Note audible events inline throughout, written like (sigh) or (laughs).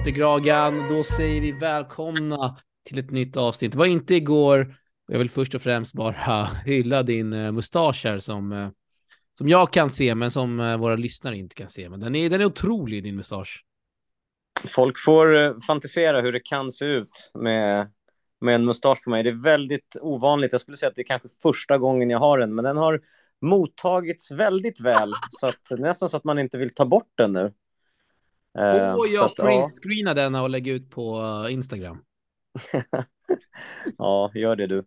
Patrik Ragan. Då säger vi välkomna till ett nytt avsnitt. Det var inte igår. Jag vill först och främst bara (laughs) hylla din eh, mustasch här som, eh, som jag kan se, men som eh, våra lyssnare inte kan se. Men den är, den är otrolig, din mustasch. Folk får fantisera hur det kan se ut med, med en mustasch på mig. Det är väldigt ovanligt. Jag skulle säga att det är kanske första gången jag har den, men den har mottagits väldigt väl. Så att, nästan så att man inte vill ta bort den nu. Och jag printscreenar ja. den och lägger ut på uh, Instagram. (laughs) ja, gör det du.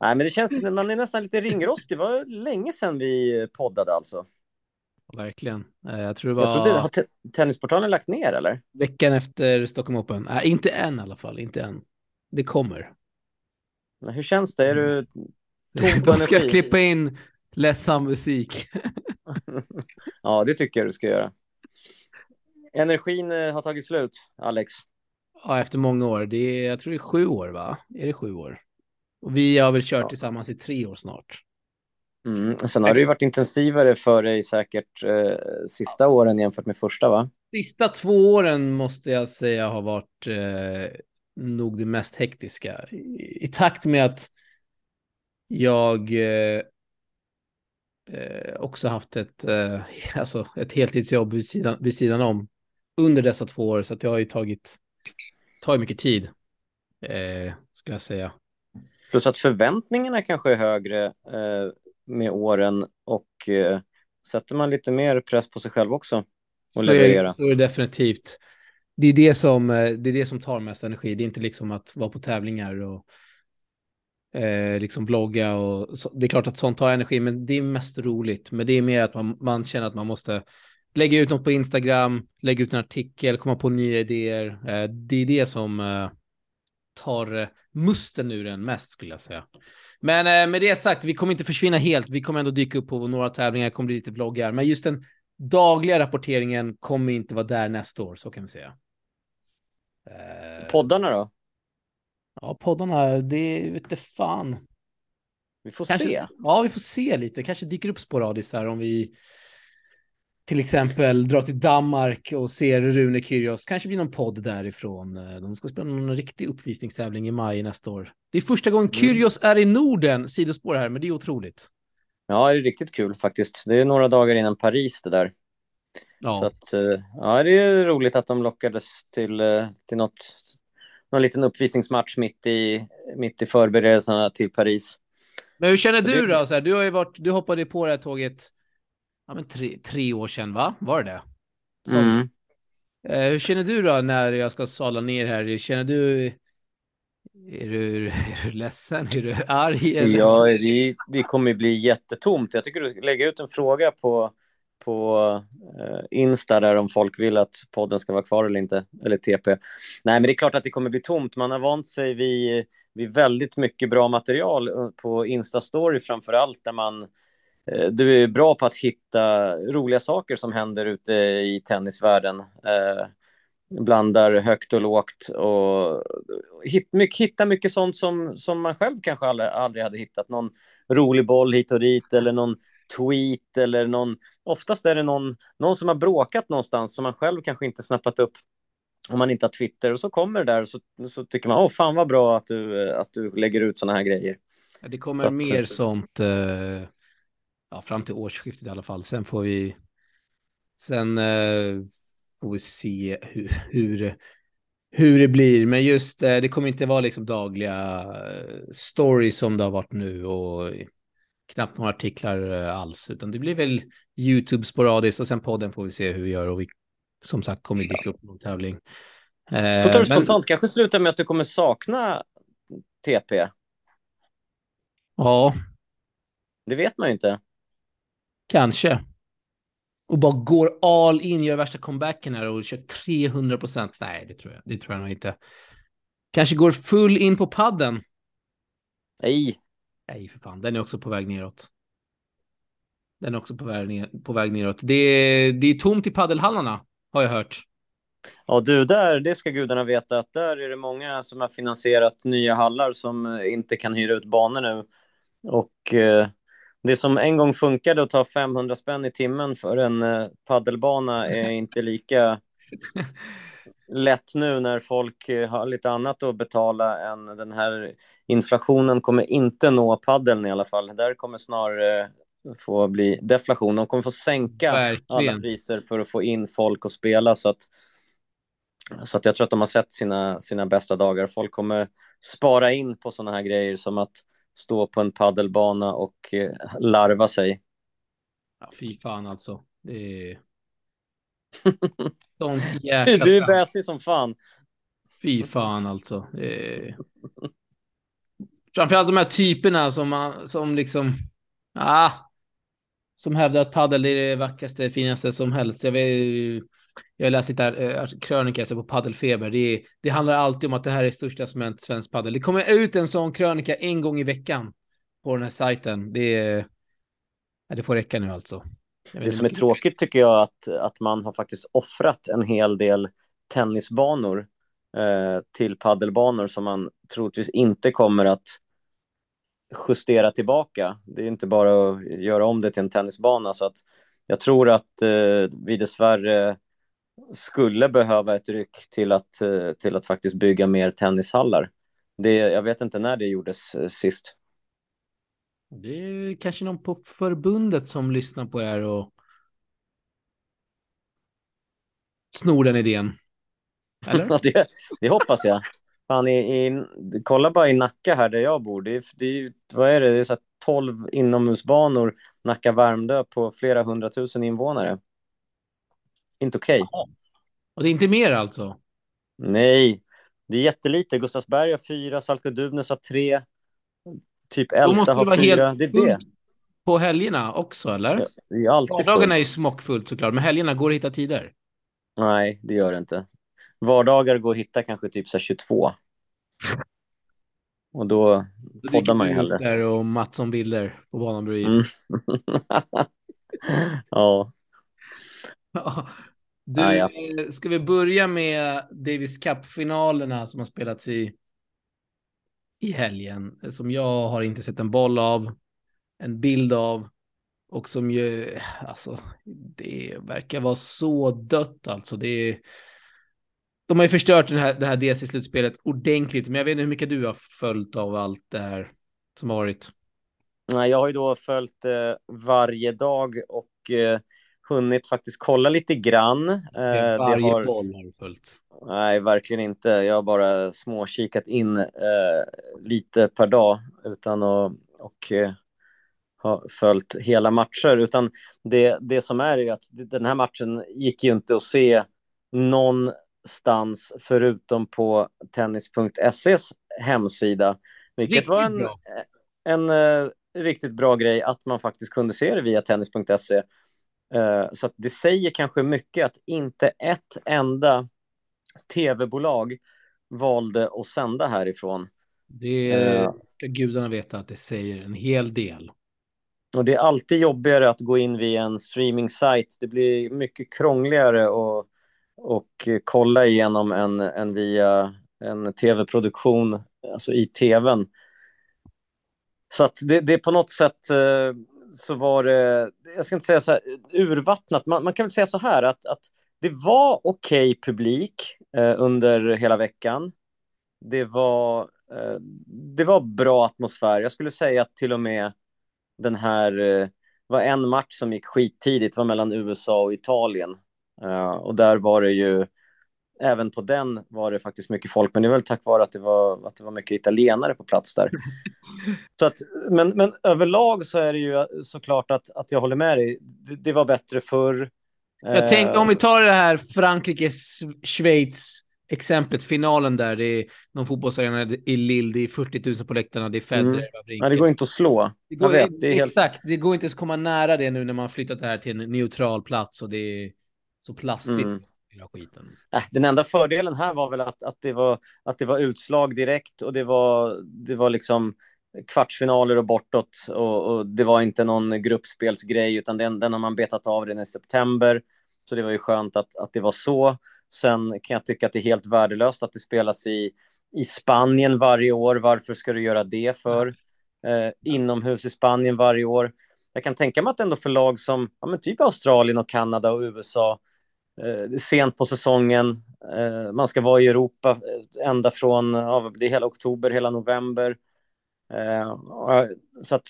Nej, men det känns, man är nästan lite ringrostig. Det var länge sedan vi poddade alltså. Verkligen. Uh, jag tror det var... Jag trodde, har Tennisportalen lagt ner eller? Veckan efter Stockholm Open. Nej, inte än i alla fall, inte än. Det kommer. Hur känns det? Är du tom på (laughs) ska jag klippa in ledsam musik? (laughs) ja, det tycker jag du ska göra. Energin eh, har tagit slut, Alex. Ja, efter många år. Det är, jag tror det är sju år, va? Är det sju år? Och vi har väl kört ja. tillsammans i tre år snart. Mm. Sen har det ju varit intensivare för dig säkert eh, sista åren jämfört med första, va? Sista två åren måste jag säga har varit eh, nog det mest hektiska. I, I, takt med att jag eh, eh också haft ett, eh, (laughs) alltså ett heltidsjobb vid sidan, vid sidan om under dessa två år. Så att det har ju tagit, tagit mycket tid, eh, skulle jag säga. Plus att förväntningarna kanske är högre eh, med åren och eh, sätter man lite mer press på sig själv också. Och så, är, så är det definitivt. Det är det, som, eh, det är det som tar mest energi. Det är inte liksom att vara på tävlingar och eh, liksom vlogga och så, det är klart att sånt tar energi, men det är mest roligt. Men det är mer att man, man känner att man måste lägga ut något på Instagram, lägga ut en artikel, komma på nya idéer. Eh, det är det som eh, tar eh, musten ur den mest skulle jag säga. Men med det sagt, vi kommer inte försvinna helt. Vi kommer ändå dyka upp på några tävlingar, kommer bli lite vloggar, men just den dagliga rapporteringen kommer inte vara där nästa år, så kan vi säga. Poddarna då? Ja, poddarna, det vet inte fan. Vi får Kanske, se. Ja, vi får se lite. Kanske dyker upp sporadiskt här om vi till exempel dra till Danmark och se Rune Kyrgios. Kanske blir någon podd därifrån. De ska spela någon riktig uppvisningstävling i maj nästa år. Det är första gången mm. Kyrgios är i Norden. Sidospår här, men det är otroligt. Ja, det är riktigt kul faktiskt. Det är några dagar innan Paris det där. Ja. Så att, eh, ja, det är roligt att de lockades till, eh, till något, någon liten uppvisningsmatch mitt i, mitt i förberedelserna till Paris. Men hur känner så du det... då? Så här, du har ju varit, du hoppade på det här tåget ja, men tre, tre år sedan, va? Var det det? Mm. Eh, hur känner du då när jag ska sala ner här? Känner du... Är du, (laughs) är du ledsen? Är du arg? Eller? Ja, det, det kommer bli jättetomt. Jag tycker du ska lägga ut en fråga på, på uh, Insta där om folk vill att podden ska vara kvar eller inte, eller TP. Nej, men det är klart att det kommer bli tomt. Man har vant sig vid, vid väldigt mycket bra material eh, på Insta-story framför allt där man Eh, du är bra på att hitta roliga saker som händer ute i tennisvärlden. Eh, blandar högt och lågt och hit, mycket, hitta mycket sånt som, som man själv kanske aldrig, aldrig hade hittat. Någon rolig boll hit och dit eller någon tweet eller någon... Oftast är det någon, någon som har bråkat någonstans som man själv kanske inte snappat upp om man inte har Twitter och så kommer det där och så, så tycker man åh fan vad bra att du, att du lägger ut sådana här grejer. Det kommer att, mer sånt. Uh ja, fram till årsskiftet i alla fall. Sen får vi, sen eh, får vi se hur, hur, hur det blir. Men just eh, det kommer inte vara liksom dagliga eh, stories som det har varit nu och knappt några artiklar eh, alls, utan det blir väl YouTube sporadiskt och sen podden får vi se hur vi gör och vi som sagt kommer dyka upp någon tävling. Eh, tar du spontant, kanske slutar med att du kommer sakna TP? Ja. Det vet man ju inte. Kanske. Och bara går all in, gör värsta comebacken här och kör 300 procent. Nej, det tror jag. Det tror jag nog inte. Kanske går full in på padden. Nej. Nej, för fan. Den är också på väg neråt. Den är också på väg, ner, på väg neråt. Det är, det är tomt i paddelhallarna, har jag hört. Ja, du, där, det ska gudarna veta att där är det många som har finansierat nya hallar som inte kan hyra ut banor nu. Och eh, det som en gång funkade att ta 500 spänn i timmen för en eh, paddelbana är (laughs) inte lika lätt nu när folk eh, har lite annat att betala än den här inflationen kommer inte nå paddeln i alla fall. Där kommer snarare få bli deflation. De kommer få sänka Verkligen. alla priser för att få in folk och spela så att så att jag tror att de har sett sina, sina bästa dagar. Folk kommer spara in på sådana här grejer som att stå på en paddelbana och eh, larva sig. Ja, fy fan alltså. Det är... (laughs) Jäkla du är bäsig som fan. Fy fan alltså. Är... Framförallt de här typerna som, man, som liksom... Ah, som hävdar att paddel är det vackraste, finaste som helst. Jag, vet, jag läste lite äh, krönika på paddelfeber. Det, det handlar alltid om att det här är största som hänt svensk paddel. Det kommer ut en sån krönika en gång i veckan på den här sajten. Det, det får räcka nu alltså. Det som är tråkigt tycker jag att, att man har faktiskt offrat en hel del tennisbanor eh, till paddelbanor som man troligtvis inte kommer att justera tillbaka. Det är inte bara att göra om det till en tennisbana så att jag tror att eh, vi dessvärre skulle behöva ett ryck till att, eh, till att faktiskt bygga mer tennishallar. Det, jag vet inte när det gjordes eh, sist. Det är kanske någon på förbundet som lyssnar på det här och snor den idén. Eller? (laughs) det, det hoppas jag. Fan, i, i, kolla bara i Nacka här där jag bor. Det, det, vad är det? Det är så 12 inomhusbanor Nacka Värmdö på flera hundratusen invånare. Inte okej. Okay. Och det är inte mer alltså? Nej, det är jättelite. Gustavsberg har fyra, Saltsjö-Duvnäs har tre, typ Älta har fyra. Det är det. På helgerna också, eller? Ja, det är alltid Vardagarna är smockfullt såklart, men helgerna går det att hitta tider? Nej, det gör det inte. Vardagar går att hitta kanske typ så 22. Och då poddar man ju hellre. Där och Mattsson bilder på banan bredvid. Mm. (laughs) ja. (laughs) Du, ah, ja. ska vi börja med Davis Cup-finalerna som har spelats i, i helgen? Som jag har inte sett en boll av, en bild av och som ju, alltså, det verkar vara så dött alltså. Det är, de har ju förstört den här, det här DC-slutspelet ordentligt, men jag vet inte hur mycket du har följt av allt det här som har varit. Nej, jag har ju då följt eh, varje dag och eh, hunnit faktiskt kolla lite grann. Eh, varje har... boll har du följt? Nej, verkligen inte. Jag har bara småkikat in eh, lite per dag utan att och, eh, ha följt hela matcher, utan det, det som är ju att den här matchen gick ju inte att se någonstans förutom på tennis.ses hemsida, vilket riktigt var en, en, en uh, riktigt bra grej att man faktiskt kunde se det via tennis.se. Eh, så att det säger kanske mycket att inte ett enda tv-bolag valde att sända härifrån. Det uh, ska gudarna veta att det säger en hel del. Och det är alltid jobbigare att gå in via en streaming-sajt. Det blir mycket krångligare att och kolla igenom en, en via en tv-produktion, alltså i tvn. Så att det, det på något sätt eh, så var det, jag ska inte säga så här urvattnat, man, man kan väl säga så här att, att det var okej okay publik eh, under hela veckan. Det var, eh, det var bra atmosfär. Jag skulle säga att till och med den här, eh, var en match som gick skittidigt, var mellan USA och Italien. Eh, och där var det ju, även på den var det faktiskt mycket folk, men det är väl tack vare att det var, att det var mycket italienare på plats där. (laughs) så att, men, men överlag så är det ju såklart att, att jag håller med dig. Det, det var bättre förr. Jag tänkte, om vi tar det här Frankrike-Schweiz exemplet, finalen där, det är någon fotbollsarena i Lille, det är 40 000 på läktarna, det är Federer. Mm. Ja, det går inte att slå. Det går, vet, det exakt, helt... det går inte att komma nära det nu när man flyttat det här till en neutral plats och det är så plastigt. Mm. Skiten. Äh, den enda fördelen här var väl att, att, det var, att det var utslag direkt och det var, det var liksom kvartsfinaler och bortåt och, och det var inte någon gruppspelsgrej utan den, den har man betat av redan i september. Så det var ju skönt att, att det var så. Sen kan jag tycka att det är helt värdelöst att det spelas i, i Spanien varje år. Varför ska du göra det för? Eh, inomhus i Spanien varje år. Jag kan tänka mig att ändå för lag som ja, men typ Australien och Kanada och USA eh, sent på säsongen Eh, man ska vara i Europa eh, ända från ja, det är hela oktober, hela november. Eh, så att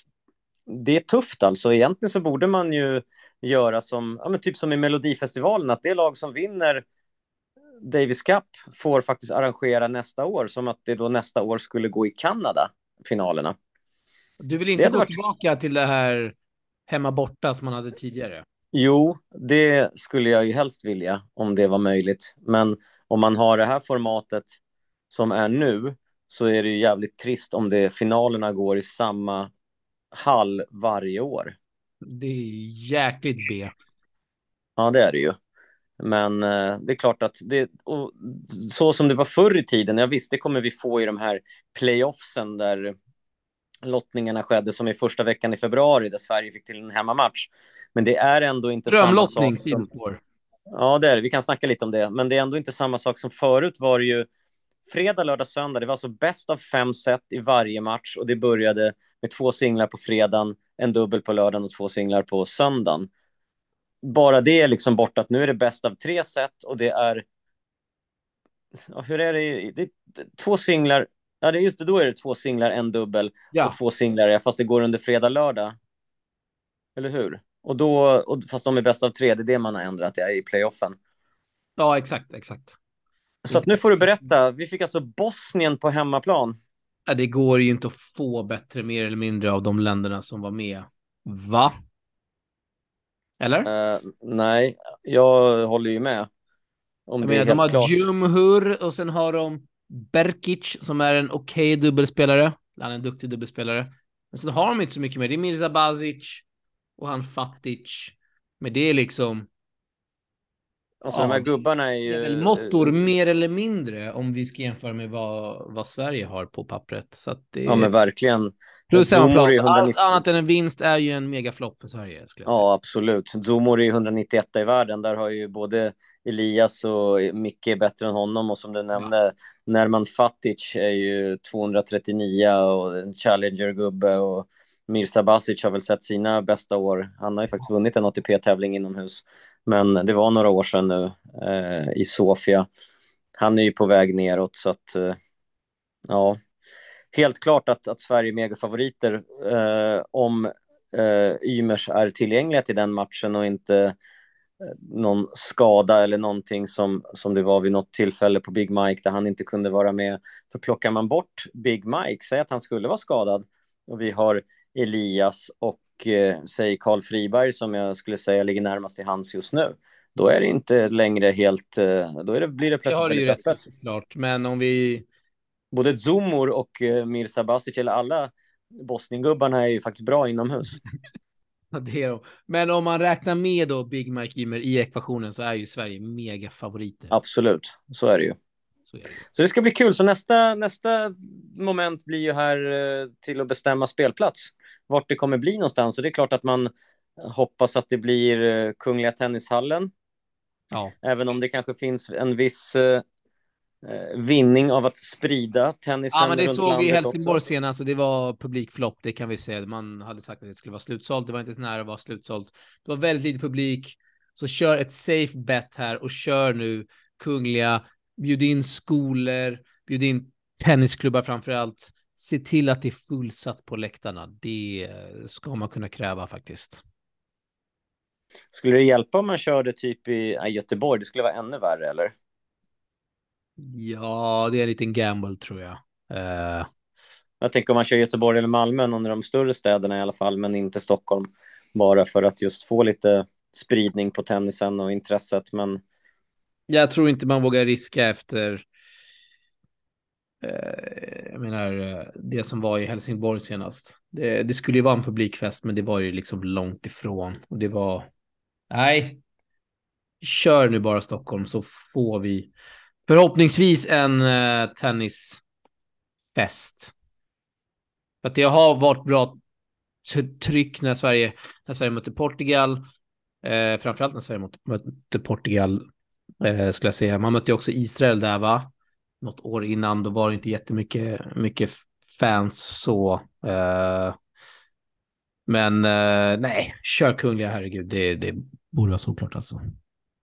det är tufft alltså. Egentligen så borde man ju göra som, ja, men typ som i Melodifestivalen, att det lag som vinner Davis Cup får faktiskt arrangera nästa år, som att det då nästa år skulle gå i Kanada, finalerna. Du vill inte gå varit... tillbaka till det här hemma borta som man hade tidigare? Jo, det skulle jag ju helst vilja om det var möjligt. Men om man har det här formatet som är nu så är det ju jävligt trist om det finalerna går i samma hall varje år. Det är jäkligt B. Ja, det är det ju. Men eh, det är klart att det, så som det var förr i tiden, ja visst, det kommer vi få i de här playoffsen där lottningarna skedde som i första veckan i februari där Sverige fick till en hemmamatch. Men det är ändå inte samma sak som... Ja, det är det. Vi kan snacka lite om det. Men det är ändå inte samma sak som förut var det ju fredag, lördag, söndag. Det var alltså bäst av fem set i varje match och det började med två singlar på fredagen, en dubbel på lördagen och två singlar på söndagen. Bara det är liksom borta. Nu är det bäst av tre set och det är... Ja, hur är det? det är två singlar Ja, det just det. Då är det två singlar, en dubbel ja. och två singlar, fast det går under fredag, lördag. Eller hur? Och då, och fast de är bäst av tre, det är det man har ändrat ja, i playoffen. Ja, exakt, exakt. Så nu får du berätta. Vi fick alltså Bosnien på hemmaplan. Ja, det går ju inte att få bättre mer eller mindre av de länderna som var med. Va? Eller? Uh, nej, jag håller ju med. Om jag menar, de har klart. Jumhur och sen har de Berkic som är en okej okay dubbelspelare. Han är en duktig dubbelspelare. Men sen har de inte så mycket mer. Det är Mirza Bazic och han Fatic. Men det är liksom. Alltså ja, de här gubbarna är ju. Mottor mer eller mindre om vi ska jämföra med vad, vad Sverige har på pappret. Så att det Ja, men verkligen. Plus hemmaplan. 190... Allt annat än en vinst är ju en megaflopp för Sverige. Ja, absolut. Zomor är 191 i världen. Där har ju både Elias och Micke är bättre än honom och som du nämnde, ja. Nerman Fatic är ju 239 och en Challenger-gubbe och Mirza Basic har väl sett sina bästa år. Han har ju faktiskt vunnit en ATP-tävling inomhus, men det var några år sedan nu eh, i Sofia. Han är ju på väg neråt så att eh, ja, helt klart att, att Sverige är megafavoriter eh, om eh, Ymers är tillgängliga till den matchen och inte någon skada eller någonting som, som det var vid något tillfälle på Big Mike där han inte kunde vara med. För plockar man bort Big Mike, säg att han skulle vara skadad och vi har Elias och eh, säg Karl Friberg som jag skulle säga ligger närmast i hans just nu. Då är det inte längre helt, eh, då det, blir det plötsligt det har ju rätt klart, men om vi... Både Zumor och eh, Mirza Basic, eller alla Bosniengubbarna är ju faktiskt bra inomhus. (laughs) (laughs) det är de. Men om man räknar med då Big Mike Ymer i ekvationen så är ju Sverige mega favoriter. Absolut, så är det ju. Så, det. så det ska bli kul. Så nästa, nästa moment blir ju här eh, till att bestämma spelplats. Vart det kommer bli någonstans. Och det är klart att man hoppas att det blir eh, Kungliga Tennishallen. Ja. Även om det kanske finns en viss eh, vinning av att sprida tennisen Ja, men det såg vi i Helsingborg också. senast och det var publikflopp. Det kan vi säga. Man hade sagt att det skulle vara slutsålt. Det var inte så nära att vara slutsålt. Det var väldigt lite publik. Så kör ett safe bet här och kör nu Kungliga. Bjud in skolor, bjud in tennisklubbar framför allt. Se till att det är fullsatt på läktarna. Det ska man kunna kräva faktiskt. Skulle det hjälpa om man körde typ i Göteborg? Det skulle vara ännu värre, eller? Ja, det är en liten gamble tror jag. Uh... Jag tänker om man kör Göteborg eller Malmö, någon av de större städerna i alla fall, men inte Stockholm. Bara för att just få lite spridning på tennisen och intresset. Men jag tror inte man vågar riska efter. Uh, jag menar uh, det som var i Helsingborg senast. Det, det, skulle ju vara en publikfest, men det var ju liksom långt ifrån och det var. Nej. Kör nu bara Stockholm så får vi Förhoppningsvis en eh, tennisfest. För att det har varit bra tryck när Sverige, när Sverige mötte Portugal. Eh, framförallt när Sverige mötte Portugal, eh, skulle jag säga. Man mötte ju också Israel där, va? Något år innan, då var det inte jättemycket mycket fans så. Eh, men eh, nej, kör Kungliga, herregud, det, det borde vara såklart alltså.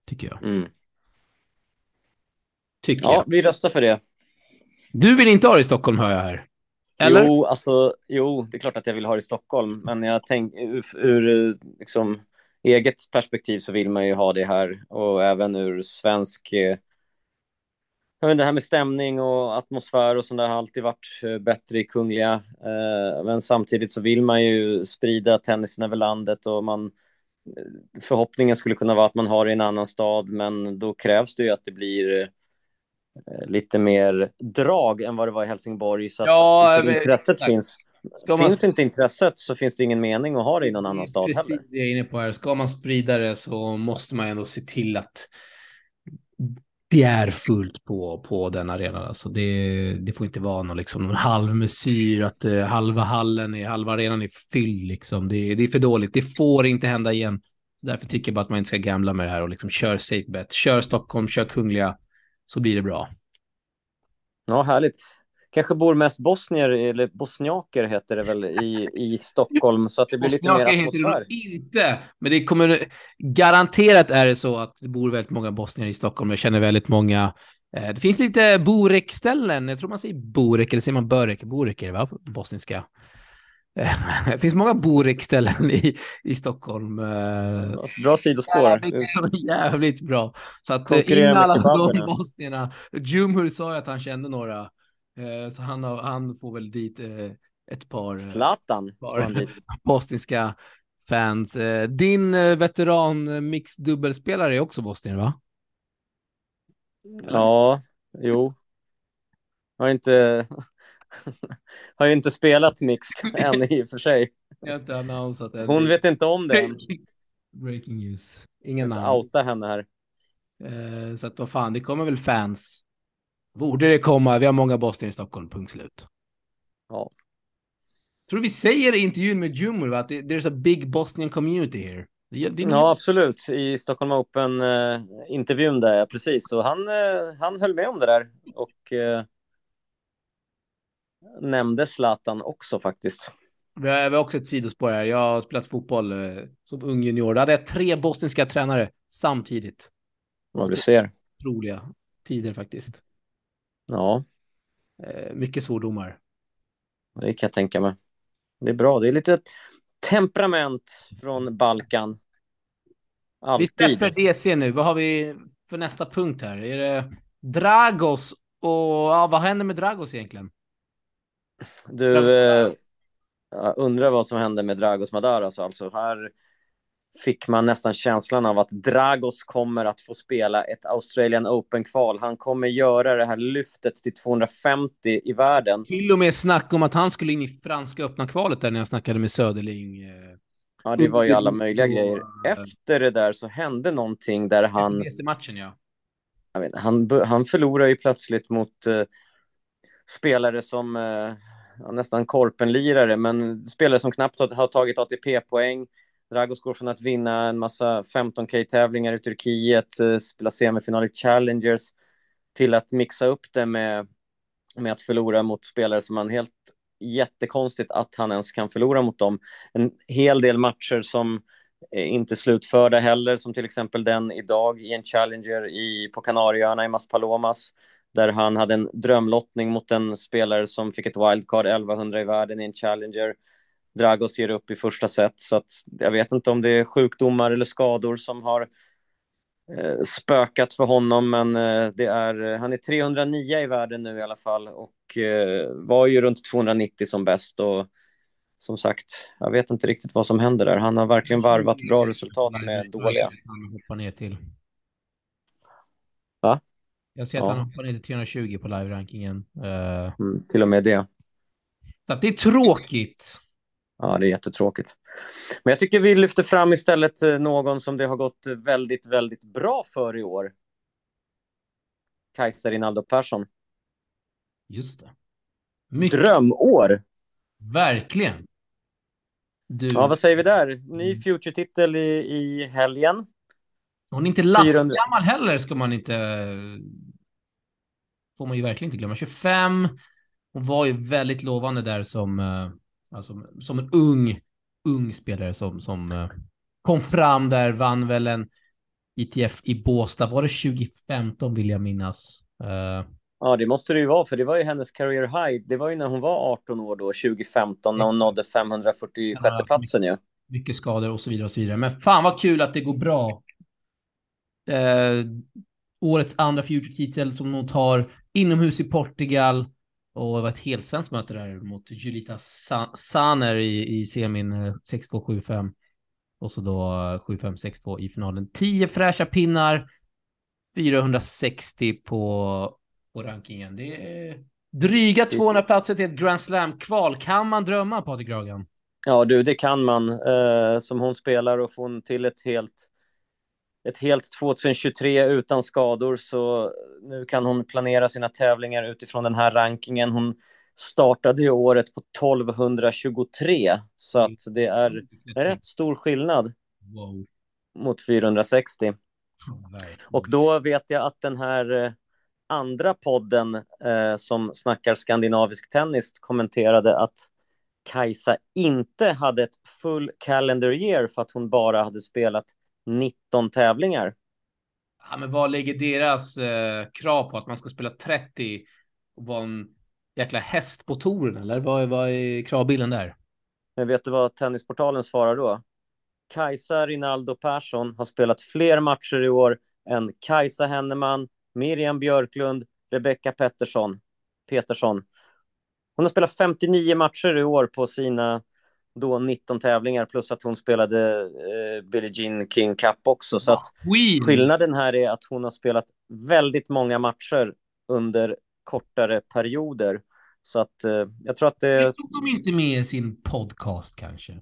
Tycker jag. Mm. Tycker Ja, jag. vi röstar för det. Du vill inte ha det i Stockholm hör jag här. Eller? Jo, alltså, jo, det är klart att jag vill ha det i Stockholm, men jag tänk, ur, ur liksom, eget perspektiv så vill man ju ha det här och även ur svensk... Eh, jag vet, det här med stämning och atmosfär och sånt där har alltid varit eh, bättre i Kungliga. Eh, men samtidigt så vill man ju sprida tennisen över landet och man förhoppningen skulle kunna vara att man har det i en annan stad, men då krävs det ju att det blir lite mer drag än vad det var i Helsingborg så att Ja, liksom, intresset exakt. finns. Ska man Finns inte intresset så finns det ingen mening att ha det i någon annan stad Precis heller. det jag är inne på här. Ska man sprida det så måste man ändå se till att det är fullt på, på den arenan. Alltså det, det får inte vara någon, liksom, någon halvmesyr, att eh, halva hallen, är, halva arenan är fylld. Liksom. Det, det är för dåligt. Det får inte hända igen. Därför tycker jag bara att man inte ska gamla med det här och liksom kör safe bet. Kör Stockholm, kör Kungliga, så blir det bra. Ja, härligt. Kanske bor mest bosnier, eller bosniaker heter det väl, i, i Stockholm, så att det blir lite mer Bosniaker heter det atmosfär. inte, men det kommer garanterat är det så att det bor väldigt många bosnier i Stockholm. Jag känner väldigt många. Eh, det finns lite Borek-ställen. Jag tror man säger Borek eller säger man Börek? Borek är det va? På bosniska. Eh, det (laughs) finns många Borek-ställen i, i Stockholm. Eh, Bra sidospår. Jävligt, (laughs) jävligt bra. Så att eh, Konkurrerar in alla de bosnierna. Jumhur sa ju att han kände några. Eh, så han, han får väl dit eh, ett par. eh, Zlatan (laughs) bosniska fans. Eh, Din eh, veteran eh, mixdubbelspelare är också bosnier, va? Ja, jo. Har inte, (laughs) har ju inte spelat mixed (laughs) än i och för sig. Jag har inte annonsat än. Hon vet inte om det än. (laughs) Breaking news. Ingen namn. outa henne här. Eh, så att vad fan, det kommer väl fans. Borde det komma. Vi har många bosnier i Stockholm, punkt slut. Ja. Tror vi säger i intervjun med Jumur? Att det- there's a big Bosnian community here. Det, det, Ja, absolut. I Stockholm Open-intervjun där, ja, precis. Och han, eh, han höll med om det där och eh, nämnde Zlatan också faktiskt. Vi har, vi också ett sidospår här. Jag har spelat fotboll eh, som ung junior. Då hade jag tre bosniska tränare samtidigt. Vad du ser. Roliga tider faktiskt. Ja, Eh, mycket svordomar. det kan jag tänka mig. Det är bra. Det är lite temperament från Balkan. Vi Alltid. släpper DC nu. Vad har vi för nästa punkt här? Är det Dragos och ja, vad händer med Dragos egentligen? Du, eh, undrar vad som hände med Dragos Madaras. Alltså här fick man nästan känslan av att Dragos kommer att få spela ett Australian Open-kval. Han kommer göra det här lyftet till 250 i världen. Till och med snack om att han skulle in i franska öppna kvalet där när jag snackade med Söderling. eh, Ja, det var ju alla möjliga Och- grejer. Efter det där så hände någonting där han, DC-matchen ja. jag vet, han, han förlorar ju plötsligt mot eh, spelare som ja, nästan korpenlirare, men spelare som knappt har, tagit ATP-poäng. Dragos går från att vinna en massa 15K-tävlingar i Turkiet, eh, spela semifinal i Challengers, till att mixa upp det med, med att förlora mot spelare som man helt jättekonstigt att han ens kan förlora mot dem. En hel del matcher som är inte slutförda heller, som till exempel den idag i en Challenger i, på Kanarieöarna i Maspalomas, där han hade en drömlottning mot en spelare som fick ett wildcard 1100 i världen i en Challenger. Dragos ger upp i första set, så att jag vet inte om det är sjukdomar eller skador som har eh, spökat för honom, men eh, det är, han är 309 i världen nu i alla fall och eh, var ju runt 290 som bäst och som sagt, jag vet inte riktigt vad som händer där. Han har verkligen varvat bra resultat med dåliga. Han hoppar ner till. Va? Jag ser att Ja. han hoppar ner till 320 på live-rankingen. Eh, Mm, till och med det. så det är tråkigt. Ja, det är jättetråkigt. Men jag tycker vi lyfter fram istället eh, någon som det har gått väldigt, väldigt bra för i år. Kajsa Rinaldo Persson. Just det. Mycket, Drömår! verkligen. Du, Ja, vad säger vi där? Ny Future-titel i, i helgen. Hon är inte 400. lastgammal heller ska man inte... Får man ju verkligen inte glömma. 25. Hon var ju väldigt lovande där som, eh, alltså, som en ung, ung spelare som, som eh, kom fram där, vann väl en ITF i Båstad. Var det 2015 vill jag minnas? Uh, ja, det måste det ju vara, för det var ju hennes career high. Det var ju när hon var 18 år då, 2015, när hon nådde 546 ja, platsen ju. Mycket skador och så vidare och så vidare. Men fan vad kul att det går bra. Uh, årets andra future-titel som hon tar inomhus i Portugal. Och det var ett helt svenskt möte där mot Julita Saner i, i semin 6-2-7-5. Eh, och så då 7-5-6-2 i finalen. 10 fräscha pinnar. 460 på, på rankingen. Det är dryga 200 platser till ett Grand Slam-kval. Kan man drömma, Patrik Ragan? Ja, du, det kan man. Eh, som hon spelar och får till ett helt ett helt 2023 utan skador, så nu kan hon planera sina tävlingar utifrån den här rankingen. Hon startade ju året på 1223, så att det är rätt stor skillnad wow. mot 460. Och då vet jag att den här eh, andra podden eh, som snackar skandinavisk tennis kommenterade att Kajsa inte hade ett full calendar year för att hon bara hade spelat 19 tävlingar. Ja, men vad lägger deras eh, krav på att man ska spela 30 och vara en jäkla häst på touren eller vad är, vad är kravbilden där? Men vet du vad Tennisportalen svarar då? Kajsa Rinaldo Persson har spelat fler matcher i år än Kajsa Henneman, Miriam Björklund, Rebecca Pettersson. Petersson. Hon har spelat 59 matcher i år på sina då 19 tävlingar plus att hon spelade eh, Billie Jean King Cup också. Så att skillnaden här är att hon har spelat väldigt många matcher under kortare perioder. Så att eh, jag tror att det... Det tog de inte med i sin podcast kanske?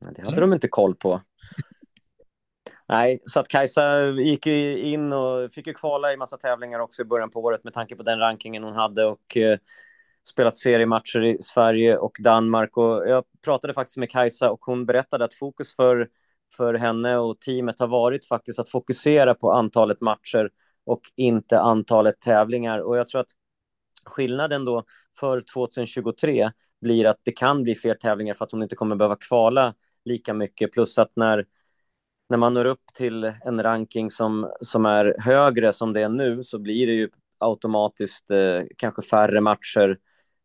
Det hade Eller? de inte koll på. (laughs) Nej, så att Kajsa gick ju in och fick ju kvala i massa tävlingar också i början på året med tanke på den rankingen hon hade och eh, spelat seriematcher i Sverige och Danmark. Och jag pratade faktiskt med Kajsa och hon berättade att fokus för, för henne och teamet har varit faktiskt att fokusera på antalet matcher och inte antalet tävlingar. Och jag tror att skillnaden då för 2023 blir att det kan bli fler tävlingar för att hon inte kommer behöva kvala lika mycket. Plus att när, när man når upp till en ranking som, som är högre som det är nu så blir det ju automatiskt eh, kanske färre matcher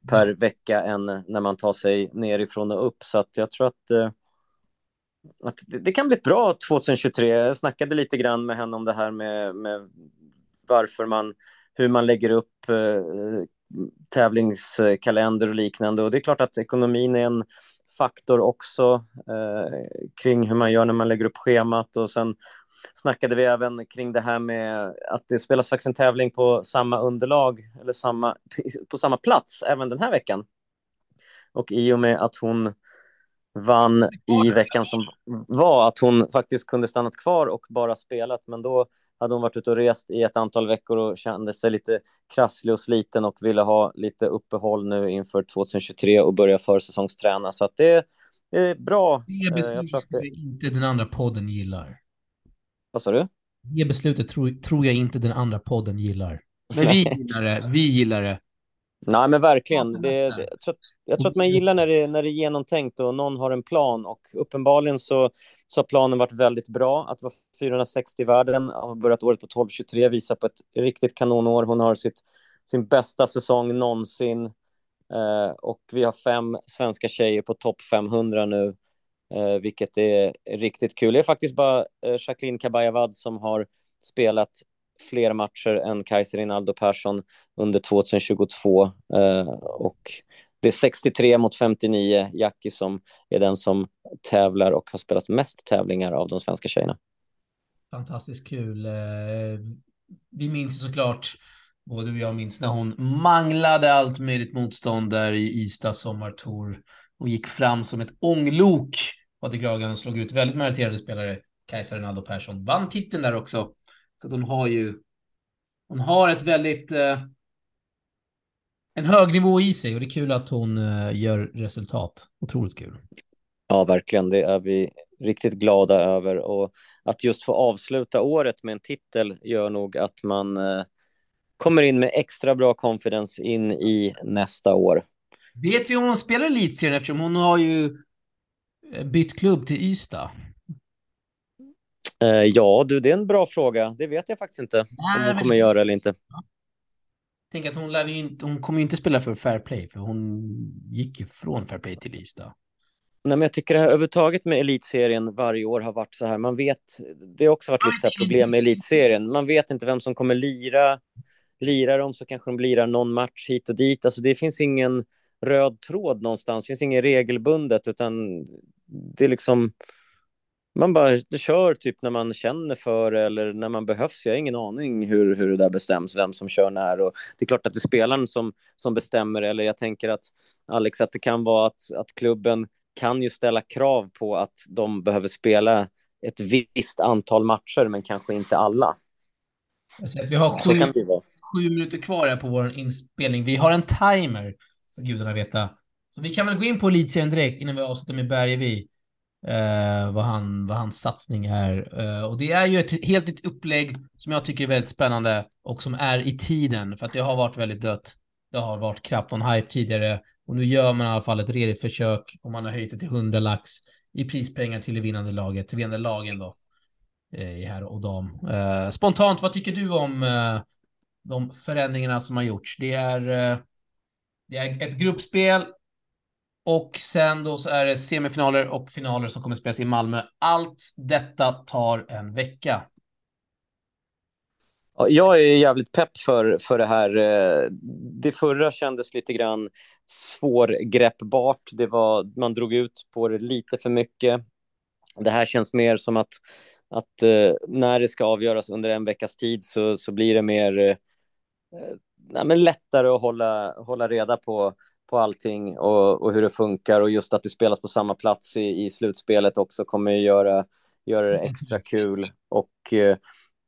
per vecka än när man tar sig nerifrån och upp. Så att jag tror att, eh, att det, det, kan bli ett bra 2023. Jag snackade lite grann med henne om det här med, med varför man, hur man lägger upp eh, tävlingskalender och liknande. Och det är klart att ekonomin är en faktor också eh, kring hur man gör när man lägger upp schemat och sen snackade vi även kring det här med att det spelas faktiskt en tävling på samma underlag eller samma, (laughs) på samma plats även den här veckan. Och i och med att hon vann i veckan som var, att hon faktiskt kunde stannat kvar och bara spelat, men då hade hon varit ute och rest i ett antal veckor och kände sig lite krasslig och sliten och ville ha lite uppehåll nu inför 2023 och börja försäsongsträna. Så att det, det är bra. Det beslutet det... inte den andra podden gillar. Vad sa du? Det beslutet tror, tror jag inte den andra podden gillar. Men vi gillar det. Vi gillar det. Nej, men verkligen. Det, det, jag, tror, jag tror att man gillar när det, när det är genomtänkt och någon har en plan. Och uppenbarligen så, så har planen varit väldigt bra. Att vara 460 i världen, har börjat året på 12.23, visar på ett riktigt kanonår. Hon har sitt, sin bästa säsong någonsin. Eh, och vi har fem svenska tjejer på topp 500 nu eh, Eh, vilket är riktigt kul. Det är faktiskt bara eh, Jacqueline Kabayavad som har spelat fler matcher än Kaiser Rinaldo Persson under 2022 eh, och det är 63 mot 59. Jackie som är den som tävlar och har spelat mest tävlingar av de svenska tjejerna. Fantastiskt kul. Eh, vi minns såklart, både vi och jag minns när hon manglade allt möjligt motstånd där i Ystad sommartour och gick fram som ett ånglok. Patrik Ragan slog ut väldigt meriterade spelare. Kajsa Rinaldo Persson vann titeln där också. Så att hon har ju. Hon har ett väldigt. Eh, en hög nivå i sig och det är kul att hon eh, gör resultat. Otroligt kul. Ja, verkligen. Det är vi riktigt glada över och att just få avsluta året med en titel gör nog att man eh, kommer in med extra bra confidence in i nästa år. Vet vi om hon spelar elitserien eftersom hon har ju bytt klubb till Ystad? Eh, ja, du, det är en bra fråga. Det vet jag faktiskt inte Nej, om hon kommer göra eller inte. tänk att hon, lär inte, hon kommer inte spela för fair play, för hon gick ju från fair play till Ystad. Nej, men jag tycker det här överhuvudtaget med elitserien varje år har varit så här. Man vet, det har också varit lite så problem med elitserien. Man vet inte vem som kommer lira. Lirar de så kanske de lirar någon match hit och dit. Alltså det finns ingen röd tråd någonstans. Det finns inget regelbundet, utan det är liksom man bara kör typ när man känner för det eller när man behövs. Jag har ingen aning hur, hur det där bestäms, vem som kör när. Och det är klart att det är spelaren som, som bestämmer. Eller jag tänker att Alex, att det kan vara att, att klubben kan ju ställa krav på att de behöver spela ett visst antal matcher, men kanske inte alla. vi har sju, sju minuter kvar här på vår inspelning. Vi har en timer, så gudarna veta. Så vi kan väl gå in på elitserien direkt innan vi avslutar med Bergevi eh, vad, han, vad hans satsning är. Eh, och det är ju ett helt nytt upplägg som jag tycker är väldigt spännande och som är i tiden för att det har varit väldigt dött. Det har varit knappt någon hype tidigare och nu gör man i alla fall ett redigt försök och man har höjt det till 100 lax i prispengar till det vinnande laget, till vinnande lagen då. Eh, I herr och dam. Eh, spontant, vad tycker du om eh, de förändringarna som har gjorts? Det är, eh, det är ett gruppspel och sen då så är det semifinaler och finaler som kommer spelas i Malmö. Allt detta tar en vecka. Jag är jävligt pepp för, för det här. Eh, det förra kändes lite grann svårgreppbart. Det var, man drog ut på det lite för mycket. Det här känns mer som att, att eh, när det ska avgöras under en veckas tid så, så blir det mer eh, nej, men lättare att hålla, hålla reda på på allting och, och hur det funkar och just att det spelas på samma plats i, i slutspelet också kommer att göra, göra det extra kul. Och eh,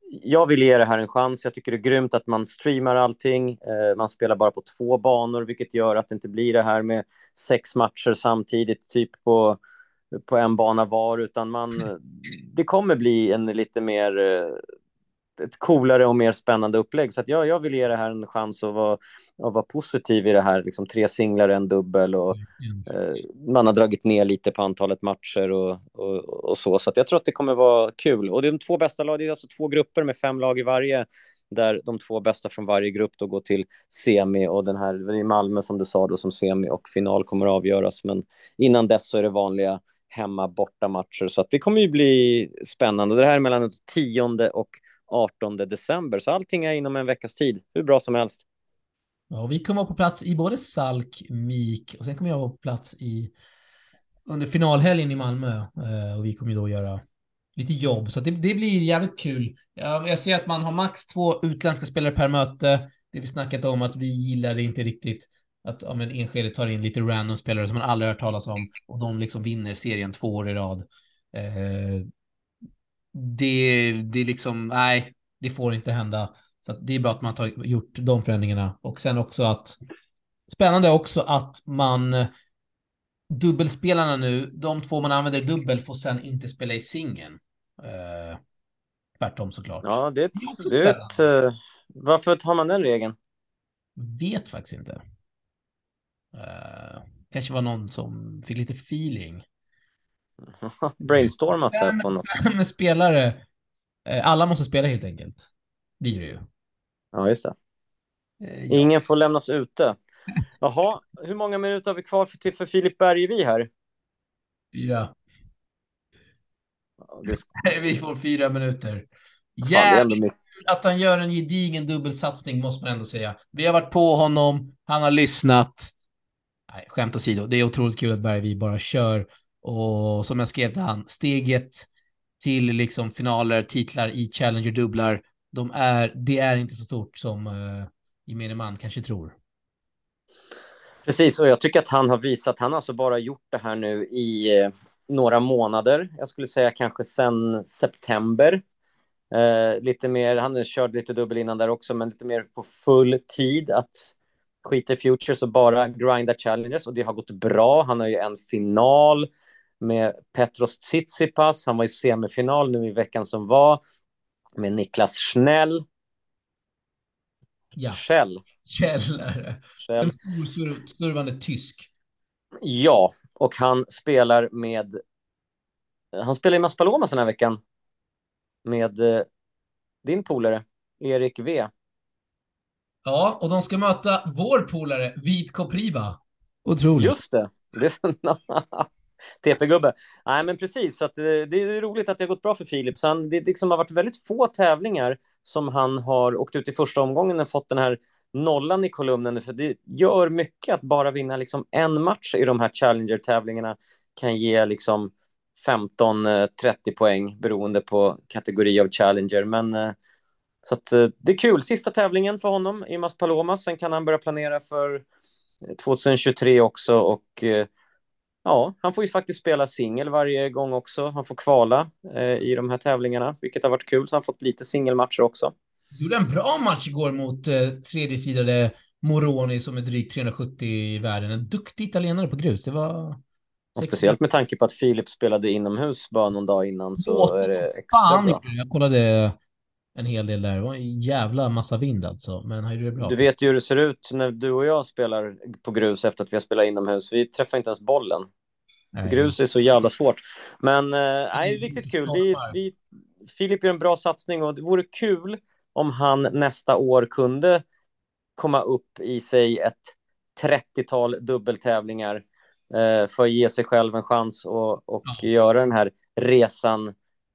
jag vill ge det här en chans. Jag tycker det är grymt att man streamar allting. Eh, man spelar bara på två banor, vilket gör att det inte blir det här med sex matcher samtidigt, typ på, på en bana var, utan man, (laughs) det kommer bli en lite mer eh, ett coolare och mer spännande upplägg. Så att jag, jag vill ge det här en chans att vara, att vara positiv i det här. Liksom tre singlar, en dubbel och eh, man har dragit ner lite på antalet matcher och, och, och så. Så jag tror att det kommer vara kul. Och de två bästa lagen, det är alltså två grupper med fem lag i varje där de två bästa från varje grupp då går till semi och den här i Malmö som du sa då som semi och final kommer att avgöras. Men innan dess så är det vanliga hemma borta matcher så att det kommer ju bli spännande. Det här är mellan den 10 och 18 december, så allting är inom en veckas tid, hur bra som helst. Ja, vi kommer vara på plats i både Salk, Mik och sen kommer jag vara på plats i under finalhelgen i Malmö eh, och vi kommer ju då göra lite jobb så det, det, blir jävligt kul. Jag, jag ser att man har max två utländska spelare per möte. Det vi snackat om att vi gillar det inte riktigt att ja, men Enskede tar in lite random spelare som man aldrig hört talas om och de liksom vinner serien två år i rad. Eh, det, det är liksom, nej, det får inte hända. Så det är bra att man har gjort de förändringarna och sen också att spännande också att man dubbelspelarna nu, de två man använder dubbel får sen inte spela i singeln. Eh, tvärtom såklart. Ja, det är det ett, uh, varför tar man den regeln? Vet faktiskt inte. Uh, kanske var någon som fick lite feeling. (laughs) Brainstormat där på något. (laughs) Fem spelare. Eh, alla måste spela helt enkelt. Blir det ju. Ja, just det. Eh, Ingen får lämnas ute. Jaha, hur många minuter har vi kvar för, till för Filip Bergevi här? Fyra. Ja, det... (laughs) Vi får fyra minuter. Jävligt att han gör en gedigen dubbelsatsning måste man ändå säga. Vi har varit på honom, han har lyssnat. Nej, skämt åsido, det är otroligt kul att Bergvi bara kör och som jag skrev till han, steget till liksom finaler, titlar i Challenger dubblar, de är, det är inte så stort som uh, gemene man kanske tror. Precis, och jag tycker att han har visat, han har alltså bara gjort det här nu i eh, några månader. Jag skulle säga kanske sedan september. Eh, lite mer, han körde lite dubbel innan där också, men lite mer på full tid att skita i Futures och bara grinda challenges och det har gått bra. Han har ju en final med Petros Tsitsipas. Han var i semifinal nu i veckan som var med Niklas Schnell. Ja. Schell. Schell är det. En stor snurvande tysk. Ja, och han spelar med... Han spelar i Maspalomas den här veckan. Med eh, din polare, Erik V. Ja, och de ska möta vår polare Vit Kopriva. Otroligt. Just det. det (laughs) TP-gubbe. Nej, men precis. Så att, eh, det är roligt att det har gått bra för Filip. Så han, det liksom har varit väldigt få tävlingar som han har åkt ut i första omgången och fått den här nollan i kolumnen. För det gör mycket att bara vinna liksom en match i de här Challenger-tävlingarna kan ge liksom 15-30 poäng beroende på kategori av Challenger. Men eh, så att, eh, det är kul. Sista tävlingen för honom i Mas Palomas. Sen kan han börja planera för 2023 också och ja, han får ju faktiskt spela singel varje gång också. Han får kvala eh, i de här tävlingarna, vilket har varit kul. Så han har fått lite singelmatcher också. Du gjorde en bra match igår mot eh, tredjesidade Moroni som är drygt 370 i världen. En duktig italienare på grus. Det var... Och speciellt med tanke på att Filip spelade inomhus bara någon dag innan så är det extra fan, bra. Jag kollade en hel del där. Det var en jävla massa vind alltså, men han gjorde det bra. Du vet ju hur det ser ut när du och jag spelar på grus efter att vi har spelat inomhus. Vi träffar inte ens bollen. Nej. Grus är så jävla svårt. Men eh, nej, riktigt kul. Vi, vi, Filip gör en bra satsning och det vore kul om han nästa år kunde komma upp i sig ett 30-tal dubbeltävlingar eh, för att ge sig själv en chans och, och ja. göra den här resan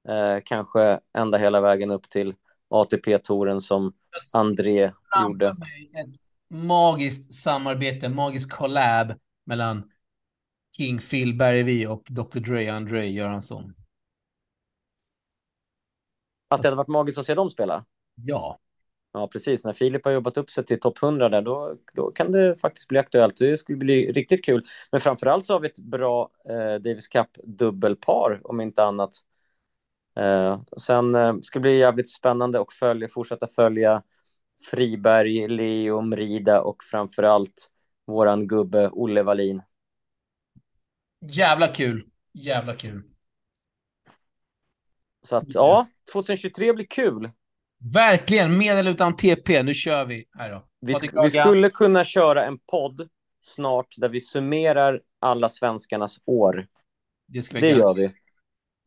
eh, kanske ända hela vägen upp till ATP-touren som André gjorde. Ett magiskt samarbete, magisk collab mellan King Phil Bergevi och Dr. Dre André Göransson. Att det hade varit magiskt att se dem spela? Ja. Ja, precis. När Filip har jobbat upp sig till topp 100 där, då, då kan det faktiskt bli aktuellt. Det skulle bli riktigt kul. Men framför allt så har vi ett bra eh, Davis Cup-dubbelpar, om inte annat. Eh, sen eh, ska det bli jävligt spännande att följa, fortsätta följa Friberg, Leo, Mrida och framför allt våran gubbe Olle Wallin. Jävla kul. Jävla kul. Så att ja, 2023 blir kul. Verkligen, med eller utan TP. Nu kör vi. Här då. Vi, sk vi skulle kunna köra en podd snart där vi summerar alla svenskarnas år. Det, det gör vi.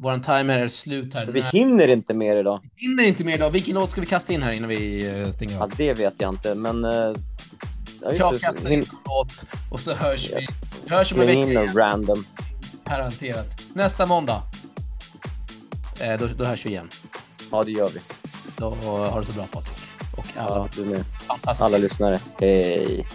Vår timer är slut här. Vi hinner inte mer idag. Vi hinner inte mer idag. Vilken låt ska vi kasta in här innan vi eh, stänger av? Ja, det vet jag inte, men... Uh, ja, jag kastar in en låt och så hörs vi. Hörs om en vecka igen. random. Garanterat. Nästa måndag. Eh, då, då hörs vi igen. Ja, det gör vi. Då har det så bra Patrik. Och alla, ja, du med. alla lyssnare. Hej.